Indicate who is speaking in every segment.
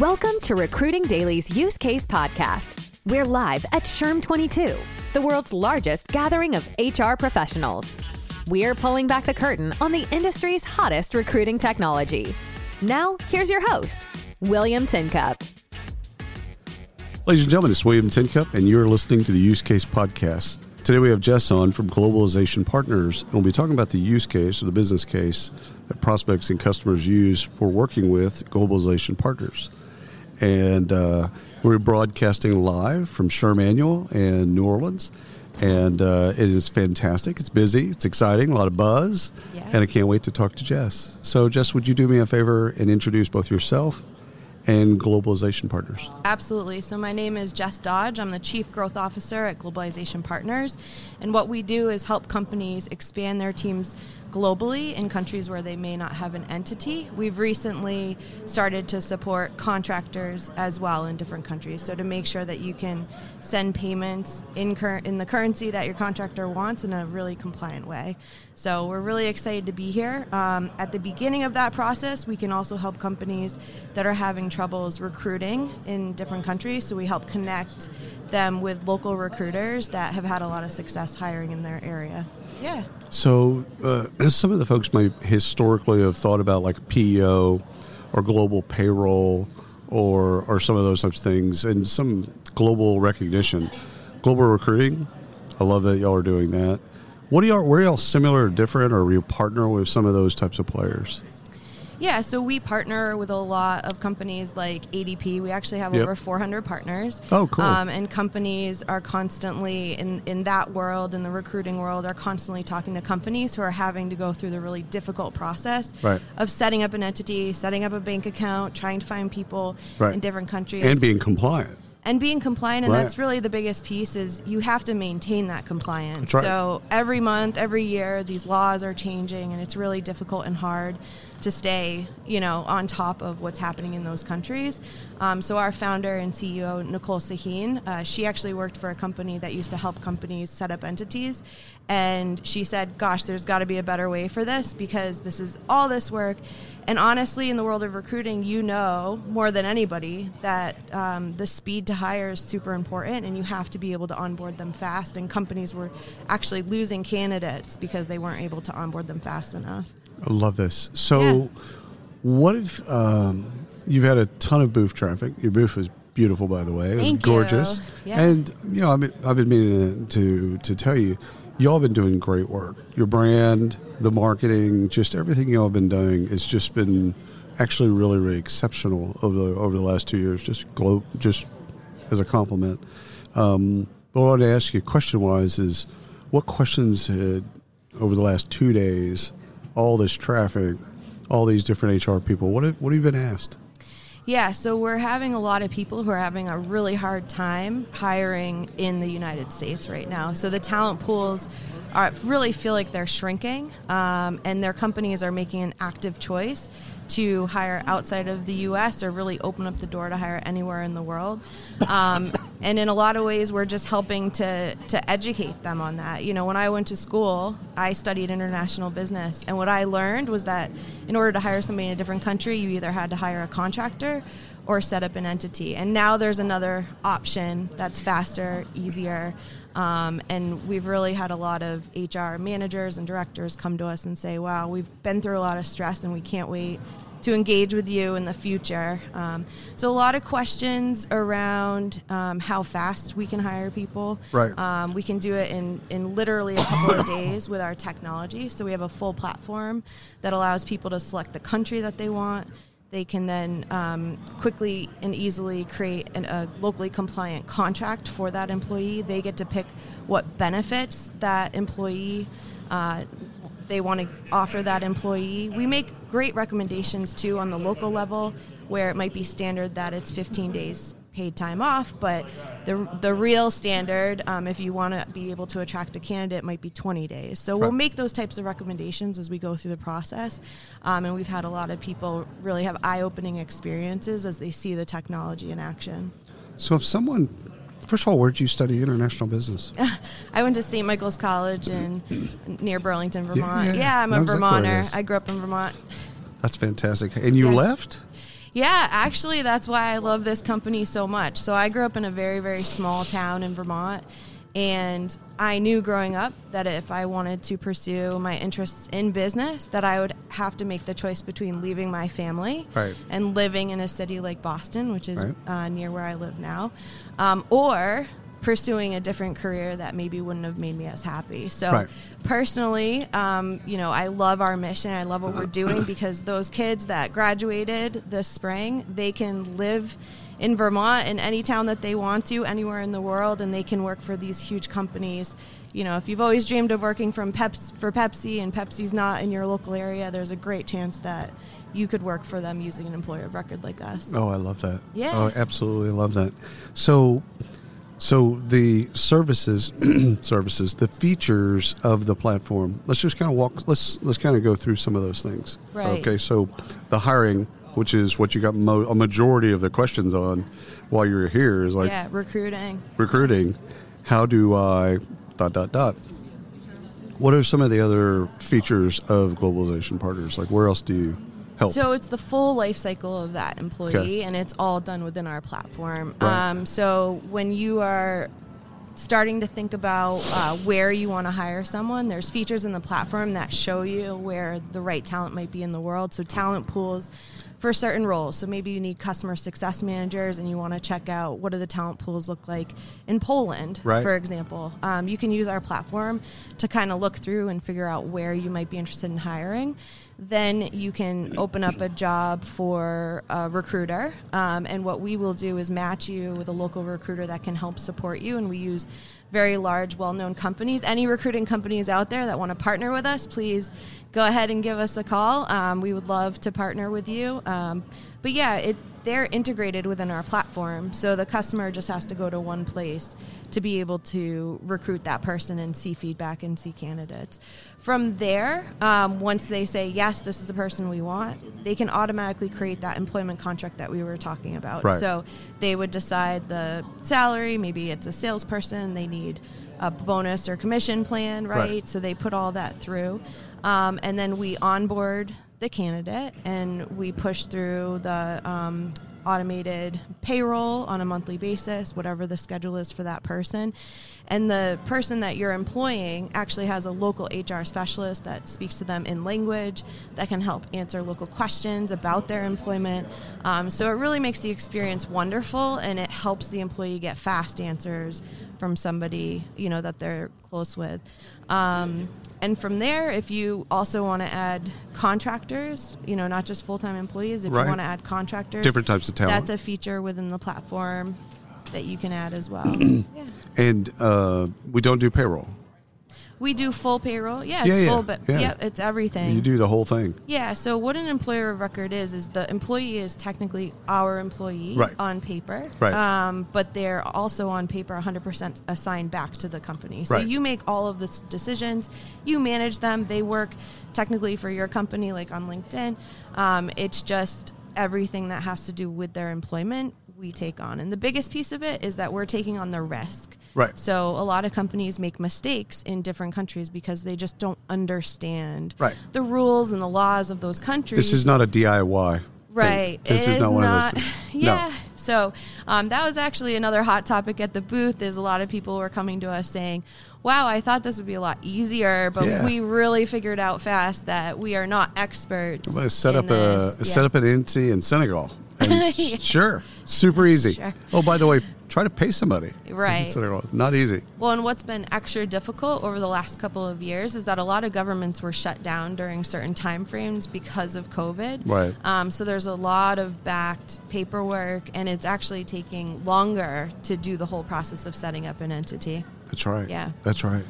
Speaker 1: Welcome to Recruiting Daily's Use Case Podcast. We're live at SHRM 22, the world's largest gathering of HR professionals. We're pulling back the curtain on the industry's hottest recruiting technology. Now, here's your host, William Tincup.
Speaker 2: Ladies and gentlemen, it's William Tincup, and you're listening to the Use Case Podcast. Today we have Jess on from Globalization Partners, and we'll be talking about the use case or the business case that prospects and customers use for working with Globalization Partners. And uh, we're broadcasting live from SHRM Annual in New Orleans. And uh, it is fantastic. It's busy. It's exciting. A lot of buzz.
Speaker 3: Yeah.
Speaker 2: And I can't wait to talk to Jess. So, Jess, would you do me a favor and introduce both yourself and Globalization Partners?
Speaker 3: Absolutely. So, my name is Jess Dodge. I'm the Chief Growth Officer at Globalization Partners. And what we do is help companies expand their teams globally in countries where they may not have an entity. We've recently started to support contractors as well in different countries. So, to make sure that you can send payments in, cur- in the currency that your contractor wants in a really compliant way. So, we're really excited to be here. Um, at the beginning of that process, we can also help companies that are having troubles recruiting in different countries. So, we help connect them with local recruiters that have had a lot of success hiring in their area. Yeah.
Speaker 2: So, uh, some of the folks might historically have thought about like PEO or global payroll or, or some of those such things and some global recognition. Global recruiting, I love that y'all are doing that. What are y'all, were y'all similar or different, or you partner with some of those types of players?
Speaker 3: Yeah, so we partner with a lot of companies like ADP. We actually have
Speaker 2: Yep.
Speaker 3: over 400 partners.
Speaker 2: Oh, cool.
Speaker 3: Um, and companies are constantly in, in that world, in the recruiting world, are constantly talking to companies who are having to go through the really difficult process
Speaker 2: Right.
Speaker 3: of setting up an entity, setting up a bank account, trying to find people
Speaker 2: Right.
Speaker 3: in different countries,
Speaker 2: And being compliant.
Speaker 3: And being compliant and
Speaker 2: Right.
Speaker 3: that's really the biggest piece is you have to maintain that compliance
Speaker 2: right.
Speaker 3: so every month every year these laws are changing and it's really difficult and hard to stay you know on top of what's happening in those countries um, so our founder and ceo nicole sahin uh, she actually worked for a company that used to help companies set up entities and she said gosh there's got to be a better way for this because this is all this work and honestly, in the world of recruiting, you know more than anybody that um, the speed to hire is super important, and you have to be able to onboard them fast. And companies were actually losing candidates because they weren't able to onboard them fast enough.
Speaker 2: I love this. So,
Speaker 3: Yeah.
Speaker 2: what if um, you've had a ton of booth traffic? Your booth is beautiful, by the way. It was
Speaker 3: Thank you.
Speaker 2: gorgeous.
Speaker 3: Yeah.
Speaker 2: And you know, I've been, I've been meaning to to tell you, y'all been doing great work. Your brand, the marketing, just everything y'all have been doing has just been actually really, really exceptional over the, over the last two years. Just glow, just as a compliment. Um, but what I wanted to ask you, question wise, is what questions had over the last two days, all this traffic, all these different HR people, what have, what have you been asked?
Speaker 3: Yeah, so we're having a lot of people who are having a really hard time hiring in the United States right now. So the talent pools are really feel like they're shrinking, um, and their companies are making an active choice to hire outside of the U.S. or really open up the door to hire anywhere in the world. Um, and in a lot of ways, we're just helping to to educate them on that. You know, when I went to school, I studied international business, and what I learned was that in order to hire somebody in a different country, you either had to hire a contractor or set up an entity. And now there's another option that's faster, easier. Um, and we've really had a lot of HR managers and directors come to us and say, wow, we've been through a lot of stress and we can't wait to engage with you in the future. Um, so, a lot of questions around um, how fast we can hire people.
Speaker 2: Right.
Speaker 3: Um, we can do it in, in literally a couple of days with our technology. So, we have a full platform that allows people to select the country that they want. They can then um, quickly and easily create an, a locally compliant contract for that employee. They get to pick what benefits that employee uh, they want to offer that employee. We make great recommendations too on the local level where it might be standard that it's 15 days paid time off, but the, the real standard, um, if you want to be able to attract a candidate, might be 20 days. So we'll make those types of recommendations as we go through the process. Um, and we've had a lot of people really have eye opening experiences as they see the technology in action.
Speaker 2: So, if someone, first of all, where'd you study international business?
Speaker 3: I went to St. Michael's College in near Burlington, Vermont.
Speaker 2: yeah.
Speaker 3: Yeah, I'm a
Speaker 2: exactly where it
Speaker 3: Vermonter.
Speaker 2: is.
Speaker 3: I grew up in Vermont.
Speaker 2: That's fantastic. And you
Speaker 3: Yeah.
Speaker 2: left?
Speaker 3: Yeah, actually, that's why I love this company so much. So I grew up in a very, very small town in Vermont, and I knew growing up that if I wanted to pursue my interests in business, that I would have to make the choice between leaving my family
Speaker 2: Right.
Speaker 3: and living in a city like Boston, which is
Speaker 2: Right.
Speaker 3: uh, near where I live now, um, or pursuing a different career that maybe wouldn't have made me as happy. So
Speaker 2: Right.
Speaker 3: personally, um, you know, I love our mission. I love what we're doing because those kids that graduated this spring, they can live in Vermont in any town that they want to, anywhere in the world, and they can work for these huge companies. You know, if you've always dreamed of working from Pepsi, for Pepsi and Pepsi's not in your local area, there's a great chance that you could work for them using an employer of record like us.
Speaker 2: Oh, I love that.
Speaker 3: Yeah.
Speaker 2: Oh, absolutely love that. So, so the services, services, the features of the platform. Let's just kind of walk. Let's let's kind of go through some of those things.
Speaker 3: Right.
Speaker 2: Okay. So, the hiring, which is what you got mo- a majority of the questions on while you're here, is like
Speaker 3: yeah, recruiting.
Speaker 2: recruiting. How do I dot dot dot? What are some of the other features of globalization partners? Like, where else do you help?
Speaker 3: So it's the full life cycle of that employee,
Speaker 2: Okay.
Speaker 3: and it's all done within our platform.
Speaker 2: Right.
Speaker 3: Um, so when you are starting to think about uh, where you want to hire someone, there's features in the platform that show you where the right talent might be in the world. So talent pools for certain roles. So maybe you need customer success managers, and you want to check out what do the talent pools look like in Poland,
Speaker 2: Right.
Speaker 3: for example. Um, you can use our platform to kind of look through and figure out where you might be interested in hiring. Then you can open up a job for a recruiter, um, and what we will do is match you with a local recruiter that can help support you. And we use very large, well-known companies. Any recruiting companies out there that want to partner with us, please go ahead and give us a call. Um, we would love to partner with you. Um, but yeah, it they're integrated within our platform, so the customer just has to go to one place to be able to recruit that person and see feedback and see candidates. From there, um, once they say yes, this is the person we want, they can automatically create that employment contract that we were talking about.
Speaker 2: Right.
Speaker 3: So they would decide the salary. Maybe it's a salesperson; they need a bonus or commission plan, right?
Speaker 2: Right.
Speaker 3: So they put all that through, um, and then we onboard the candidate and we push through the um, automated payroll on a monthly basis, whatever the schedule is for that person. And the person that you're employing actually has a local HR specialist that speaks to them in language that can help answer local questions about their employment. Um, so it really makes the experience wonderful and it helps the employee get fast answers from somebody you know that they're close with. Um, and from there, if you also want to add contractors, you know, not just full time employees, if
Speaker 2: Right.
Speaker 3: you want to add contractors,
Speaker 2: Different types of talent.
Speaker 3: That's a feature within the platform that you can add as well. yeah.
Speaker 2: and uh, we don't do payroll.
Speaker 3: We do full payroll. Yeah,
Speaker 2: Yeah,
Speaker 3: it's
Speaker 2: yeah,
Speaker 3: full, but
Speaker 2: yeah.
Speaker 3: yeah, it's everything.
Speaker 2: You do the whole thing.
Speaker 3: Yeah, so what an employer of record is is the employee is technically our employee
Speaker 2: Right.
Speaker 3: on paper,
Speaker 2: Right.
Speaker 3: Um, but they're also on paper 100% assigned back to the company. So
Speaker 2: Right.
Speaker 3: you make all of the decisions, you manage them. They work technically for your company, like on LinkedIn. Um, it's just everything that has to do with their employment we take on, and the biggest piece of it is that we're taking on the risk.
Speaker 2: Right.
Speaker 3: So a lot of companies make mistakes in different countries because they just don't understand
Speaker 2: Right.
Speaker 3: the rules and the laws of those countries.
Speaker 2: This is not a DIY. thing.
Speaker 3: right.
Speaker 2: This
Speaker 3: It
Speaker 2: is not one
Speaker 3: not-
Speaker 2: of those.
Speaker 3: Yeah.
Speaker 2: No.
Speaker 3: So um, that was actually another hot topic at the booth. Is a lot of people were coming to us saying, "Wow, I thought this would be a lot easier, but
Speaker 2: Yeah.
Speaker 3: we really figured out fast that we are not experts."
Speaker 2: I'm going to set up a.
Speaker 3: Yeah.
Speaker 2: set up an entity in Senegal. Sure, super easy.
Speaker 3: Sure.
Speaker 2: Oh, by the way, try to pay somebody.
Speaker 3: Right.
Speaker 2: Not easy.
Speaker 3: Well, and what's been extra difficult over the last couple of years is that a lot of governments were shut down during certain time frames because of COVID.
Speaker 2: Right.
Speaker 3: Um, so there's a lot of backed paperwork, and it's actually taking longer to do the whole process of setting up an entity.
Speaker 2: That's right.
Speaker 3: Yeah.
Speaker 2: That's right.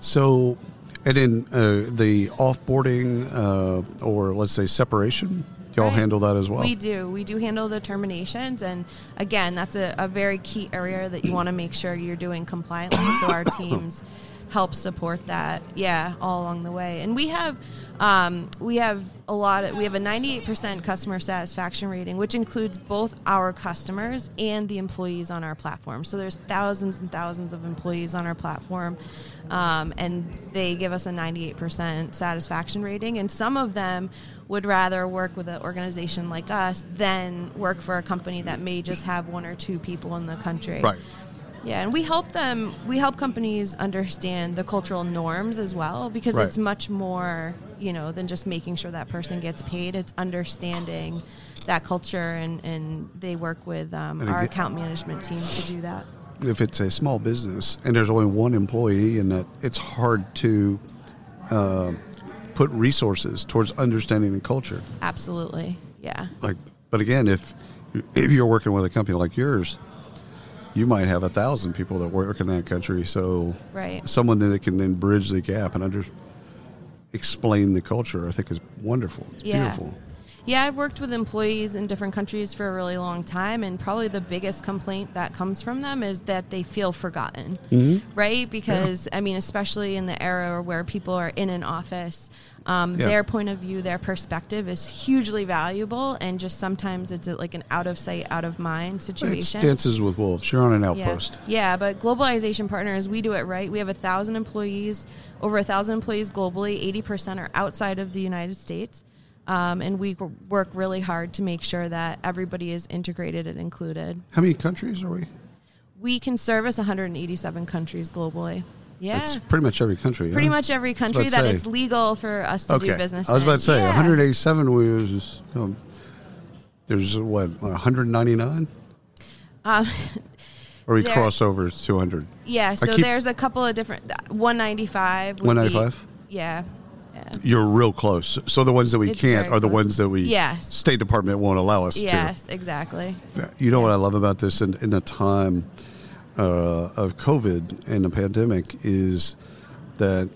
Speaker 2: So, and in uh, the offboarding uh, or let's say separation, y'all
Speaker 3: Right.
Speaker 2: handle that as well.
Speaker 3: We do. We do handle the terminations, and again, that's a, a very key area that you want to make sure you're doing compliantly. so our teams help support that. Yeah, all along the way, and we have um, we have a lot. Of, we have a 98% customer satisfaction rating, which includes both our customers and the employees on our platform. So there's thousands and thousands of employees on our platform. Um, and they give us a 98% satisfaction rating. And some of them would rather work with an organization like us than work for a company that may just have one or two people in the country.
Speaker 2: Right.
Speaker 3: Yeah, and we help them. We help companies understand the cultural norms as well because
Speaker 2: Right.
Speaker 3: it's much more, you know, than just making sure that person gets paid. It's understanding that culture, and and they work with um, our account management team to do that.
Speaker 2: if it's a small business and there's only one employee and that it's hard to uh, put resources towards understanding the culture.
Speaker 3: Absolutely, yeah,
Speaker 2: like but again if if you're working with a company like yours you might have a thousand people that work in that country. So
Speaker 3: Right.
Speaker 2: someone that can then bridge the gap and under explain the culture i think is wonderful. It's
Speaker 3: Yeah.
Speaker 2: beautiful
Speaker 3: Yeah, I've worked with employees in different countries for a really long time, and probably the biggest complaint that comes from them is that they feel forgotten, right? Because, I mean, especially in the era where people are in an office, um,
Speaker 2: Yeah.
Speaker 3: their point of view, their perspective is hugely valuable, and just sometimes it's like an out of sight, out of mind situation.
Speaker 2: dances with wolves you're on an
Speaker 3: Yeah.
Speaker 2: outpost
Speaker 3: Yeah, but globalization partners, we do it right. We have a thousand employees, over a thousand employees globally. Eighty percent are outside of the United States, um, and we work really hard to make sure that everybody is integrated and included.
Speaker 2: how many countries are we
Speaker 3: We can service 187 countries globally. Yeah,
Speaker 2: it's pretty much every country
Speaker 3: pretty
Speaker 2: huh?
Speaker 3: much every country that
Speaker 2: say.
Speaker 3: it's legal for us to do business.
Speaker 2: I was about to say
Speaker 3: Yeah.
Speaker 2: 187 was um, there's what 199
Speaker 3: Um,
Speaker 2: or we
Speaker 3: there-
Speaker 2: cross over it's 200
Speaker 3: yeah, so
Speaker 2: keep-
Speaker 3: there's a couple of different. 195. would be-
Speaker 2: 195?
Speaker 3: Yeah.
Speaker 2: You're real close so the ones that we
Speaker 3: It's
Speaker 2: can't are the ones that we
Speaker 3: Yes.
Speaker 2: state department won't allow us
Speaker 3: Yes, exactly.
Speaker 2: you know what i love about this in, in the time uh, of covid and the pandemic is that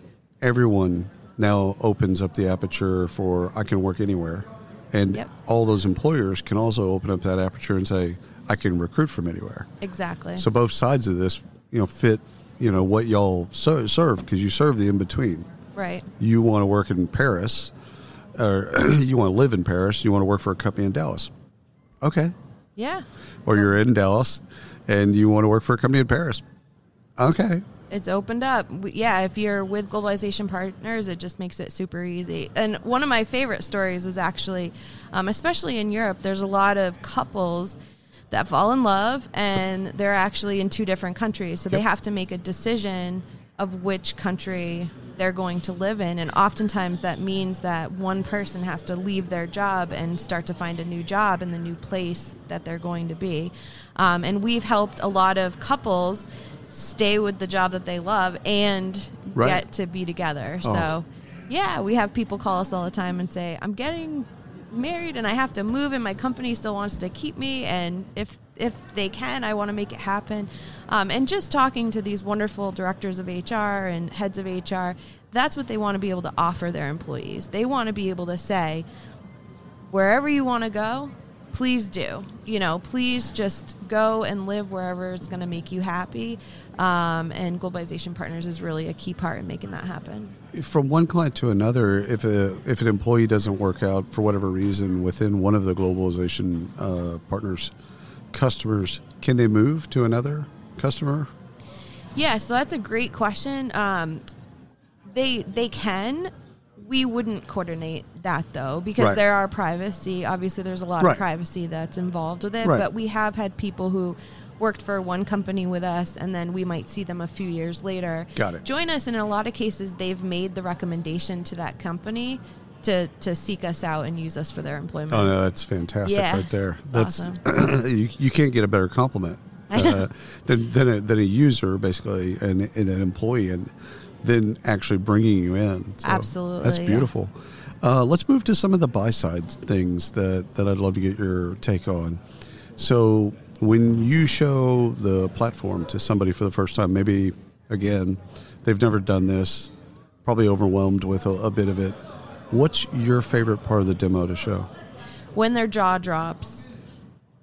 Speaker 2: everyone now opens up the aperture for i can work anywhere and
Speaker 3: Yep.
Speaker 2: all those employers can also open up that aperture and say i can recruit from anywhere
Speaker 3: Exactly.
Speaker 2: So both sides of this, you know, fit, you know, what y'all serve because you serve the in between.
Speaker 3: Right.
Speaker 2: You want to work in Paris, or you want to live in Paris. You want to work for a company in Dallas, okay?
Speaker 3: Yeah.
Speaker 2: Or you're in Dallas, and you want to work for a company in Paris, okay?
Speaker 3: It's opened up. We- Yeah, if you're with globalization partners, it just makes it super easy. And one of my favorite stories is actually, um, especially in Europe, there's a lot of couples that fall in love and they're actually in two different countries. So they have to make a decision of which country they're going to live in. And oftentimes that means that one person has to leave their job and start to find a new job in the new place that they're going to be. Um, and we've helped a lot of couples stay with the job that they love and
Speaker 2: Right.
Speaker 3: get to be together.
Speaker 2: Oh.
Speaker 3: So, yeah, we have people call us all the time and say, "I'm getting married and I have to move, and my company still wants to keep me, and if if they can, I want to make it happen." Um, and just talking to these wonderful directors of HR and heads of HR, that's what they want to be able to offer their employees. They want to be able to say, wherever you want to go, please do. You know, please just go and live wherever it's going to make you happy. Um, and Globalization Partners is really a key part in making that happen.
Speaker 2: From one client to another, if a if an employee doesn't work out for whatever reason within one of the globalization uh, partners customers, can they move to another customer?
Speaker 3: Yeah, so that's a great question. Um, they they can. We wouldn't coordinate that though because
Speaker 2: Right.
Speaker 3: there are privacy. Obviously, there's a lot
Speaker 2: Right.
Speaker 3: of privacy that's involved with it.
Speaker 2: Right.
Speaker 3: But we have had people who worked for one company with us, and then we might see them a few years later.
Speaker 2: Got it.
Speaker 3: Join us, and in a lot of cases, they've made the recommendation to that company to to seek us out and use us for their employment.
Speaker 2: Oh no, that's fantastic
Speaker 3: Yeah,
Speaker 2: right there. That's
Speaker 3: awesome.
Speaker 2: you, you can't get a better compliment uh, than than a, than a user basically and, and an employee and then actually bringing you in. So
Speaker 3: Absolutely,
Speaker 2: that's
Speaker 3: yeah.
Speaker 2: beautiful. Uh, let's move to some of the buy side things that that I'd love to get your take on. So when you show the platform to somebody for the first time, maybe again they've never done this, probably overwhelmed with a, a bit of it. What's your favorite part of the demo to show?
Speaker 3: when their jaw drops.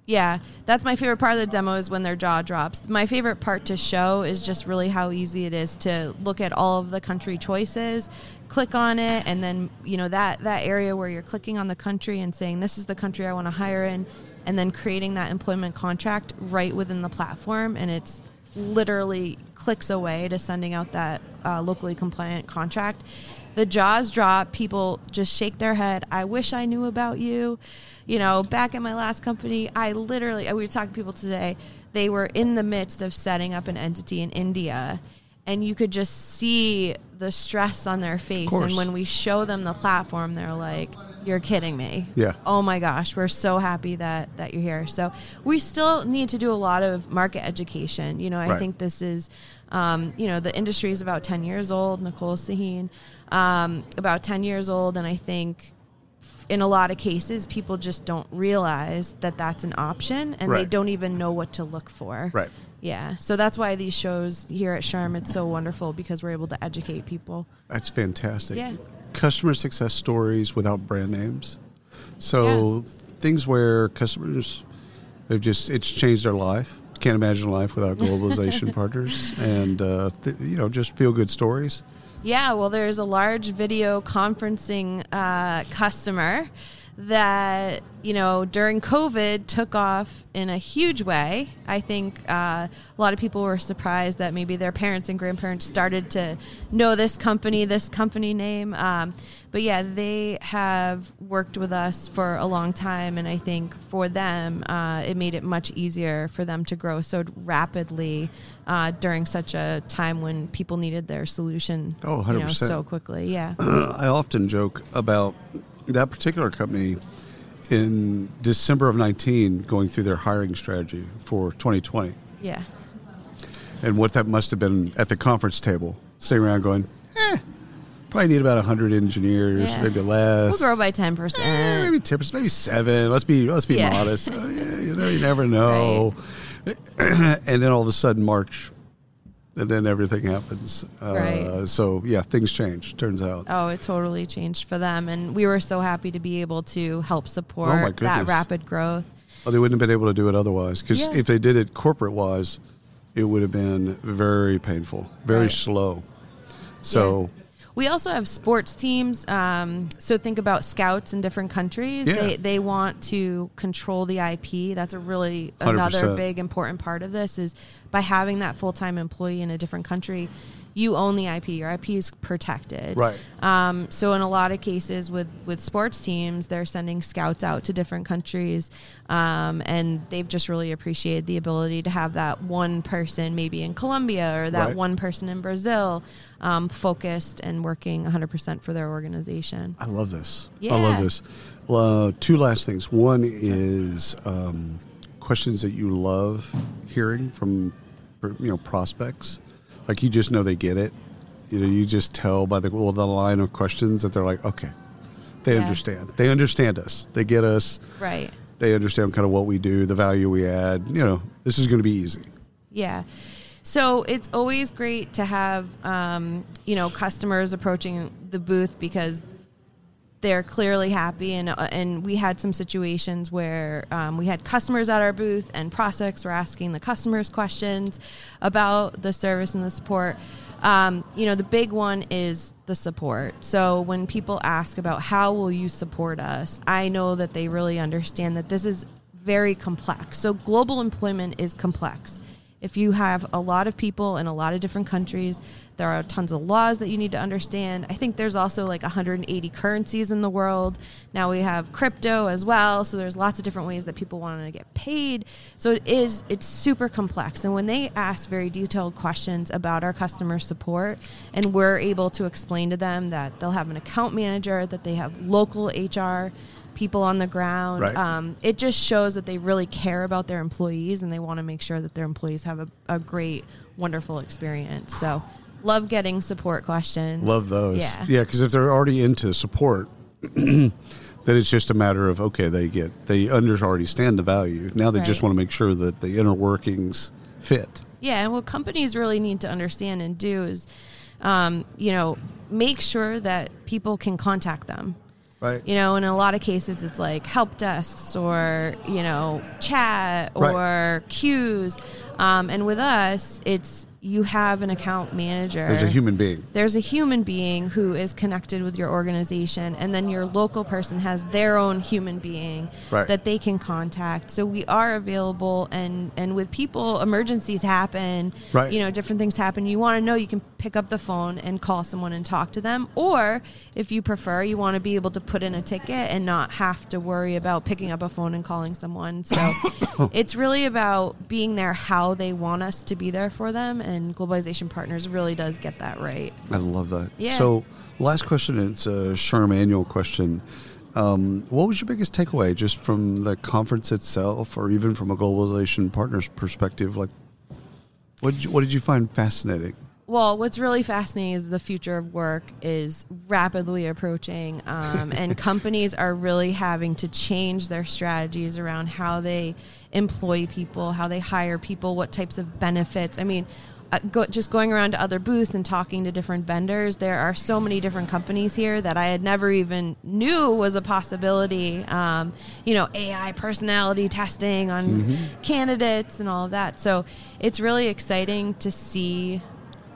Speaker 3: Yeah, that's my favorite part of the demo is when their jaw drops. My favorite part to show is just really how easy it is to look at all of the country choices, click on it, and then you know that that area where you're clicking on the country and saying this is the country I want to hire in, and then creating that employment contract right within the platform, and it's literally clicks away to sending out that uh, locally compliant contract. The jaws drop. People just shake their head. I wish I knew about you. You know, back at my last company, I literally, we were talking to people today, they were in the midst of setting up an entity in India and you could just see the stress on their face. And when we show them the platform, they're like, "You're kidding me!"
Speaker 2: Yeah.
Speaker 3: Oh my gosh, we're so happy that that you're here. So we still need to do a lot of market education. You know, I
Speaker 2: Right.
Speaker 3: think this is, um, you know, the industry is about ten years old. Nicole Sahin, um, about ten years old, and I think. In a lot of cases, people just don't realize that that's an option, and they don't even know what to look for.
Speaker 2: Right.
Speaker 3: Yeah, so that's why these shows here at SHRM it's so wonderful because we're able to educate people.
Speaker 2: That's fantastic.
Speaker 3: Yeah.
Speaker 2: Customer success stories without brand names. So things where customers have just it's changed their life. Can't imagine life without globalization partners, and uh, th- you know just feel good stories.
Speaker 3: Yeah, well, there's a large video conferencing uh, customer that you know during COVID took off in a huge way. I think uh, a lot of people were surprised that maybe their parents and grandparents started to know this company, this company name. Um, but yeah, they have worked with us for a long time, and I think for them, uh, it made it much easier for them to grow so rapidly uh, during such a time when people needed their solution
Speaker 2: Oh,
Speaker 3: you know,
Speaker 2: 100%.
Speaker 3: so quickly. Yeah.
Speaker 2: I often joke about that particular company in December of 19 going through their hiring strategy for 2020
Speaker 3: Yeah.
Speaker 2: and what that must have been at the conference table, sitting around going, eh, probably need about 100 engineers,
Speaker 3: Yeah.
Speaker 2: maybe less.
Speaker 3: We'll grow by
Speaker 2: Eh,
Speaker 3: 10%.
Speaker 2: maybe 10%, maybe seven. Let's be let's be
Speaker 3: Yeah.
Speaker 2: modest. Uh, yeah, you know, you never know. and then all of a sudden, March, and then everything happens. Uh,
Speaker 3: Right.
Speaker 2: So yeah, things change. Turns out.
Speaker 3: Oh, it totally changed for them. And we were so happy to be able to help
Speaker 2: Oh,
Speaker 3: support that rapid growth.
Speaker 2: Well, they wouldn't have been able to do it otherwise. Because
Speaker 3: Yeah.
Speaker 2: if they did it corporate wise, it would have been very painful, very
Speaker 3: Right.
Speaker 2: slow. So
Speaker 3: We also have sports teams. Um, so think about scouts in different countries.
Speaker 2: Yeah.
Speaker 3: They, they want to control the IP. That's a really another
Speaker 2: 100%.
Speaker 3: big important part of this is by having that full time employee in a different country, you own the IP. Your IP is protected.
Speaker 2: Right.
Speaker 3: Um, so in a lot of cases with with sports teams, they're sending scouts out to different countries, um, and they've just really appreciated the ability to have that one person, maybe in Colombia or that
Speaker 2: Right.
Speaker 3: one person in Brazil, um, focused and working 100% for their organization.
Speaker 2: I love this.
Speaker 3: Yeah.
Speaker 2: I love this. Uh, two last things. One is um, questions that you love hearing from you know prospects. Like you just know they get it. You know, you just tell by the well, the line of questions that they're like, okay, they
Speaker 3: Yeah.
Speaker 2: understand. They understand us. They get us.
Speaker 3: Right.
Speaker 2: They understand kind of what we do, the value we add. You know, this is going to be easy.
Speaker 3: Yeah. So it's always great to have, um, you know, customers approaching the booth because they're clearly happy. And, uh, and we had some situations where um, we had customers at our booth and prospects were asking the customers questions about the service and the support. Um, you know, the big one is the support. So when people ask about how will you support us, I know that they really understand that this is very complex. So global employment is complex. If you have a lot of people in a lot of different countries, there are tons of laws that you need to understand. I think there's also like 180 currencies in the world. Now we have crypto as well, so there's lots of different ways that people want to get paid. So it is it's super complex. And when they ask very detailed questions about our customer support and we're able to explain to them that they'll have an account manager, that they have local HR people on the ground.
Speaker 2: Right.
Speaker 3: Um, it just shows that they really care about their employees and they want to make sure that their employees have a, a great, wonderful experience. So, love getting support questions.
Speaker 2: Love those.
Speaker 3: Yeah.
Speaker 2: Yeah, because if they're already into support, then it's just a matter of okay, they get they under already stand the value. Now they just want to make sure that the inner workings fit.
Speaker 3: Yeah, and what companies really need to understand and do is, um, you know, make sure that people can contact them.
Speaker 2: Right.
Speaker 3: You know, in a lot of cases, it's like help desks or you know chat or
Speaker 2: Right.
Speaker 3: queues, um, and with us, it's you have an account manager.
Speaker 2: There's a human being.
Speaker 3: There's a human being who is connected with your organization, and then your local person has their own human being
Speaker 2: Right.
Speaker 3: that they can contact. So we are available, and and with people, emergencies happen.
Speaker 2: Right.
Speaker 3: You know, different things happen. You want to know, you can pick up the phone and call someone and talk to them, or if you prefer, you want to be able to put in a ticket and not have to worry about picking up a phone and calling someone. So it's really about being there how they want us to be there for them, and Globalization Partners really does get that right.
Speaker 2: I love that.
Speaker 3: Yeah.
Speaker 2: So, last question. It's a SHRM annual question. Um, what was your biggest takeaway just from the conference itself, or even from a globalization partners perspective? Like, what did you, what did you find fascinating?
Speaker 3: Well, what's really fascinating is the future of work is rapidly approaching, um, and companies are really having to change their strategies around how they employ people, how they hire people, what types of benefits. I mean, uh, go, just going around to other booths and talking to different vendors, there are so many different companies here that I had never even knew was a possibility. Um, you know, AI personality testing on candidates and all of that. So it's really exciting to see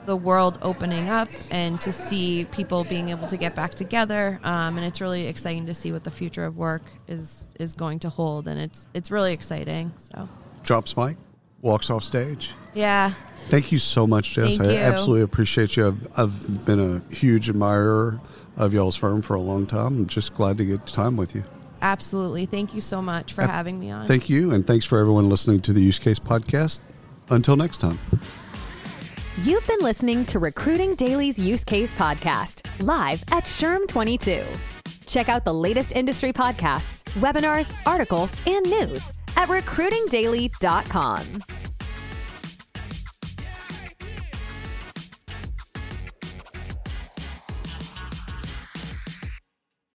Speaker 3: the world opening up and to see people being able to get back together. Um, and it's really exciting to see what the future of work is is going to hold. And it's it's really exciting. So
Speaker 2: Drops mic, walks off stage.
Speaker 3: yeah,
Speaker 2: Thank you so much, Jess.
Speaker 3: Thank
Speaker 2: I
Speaker 3: you.
Speaker 2: absolutely appreciate you. I've, I've been a huge admirer of y'all's firm for a long time. I'm just glad to get time with you.
Speaker 3: absolutely. Thank you so much for having me on.
Speaker 2: Thank you, and thanks for everyone listening to the Use Case Podcast. Until next time.
Speaker 1: You've been listening to Recruiting Daily's Use Case Podcast, live at SHRM 22. Check out the latest industry podcasts, webinars, articles, and news at recruitingdaily.com.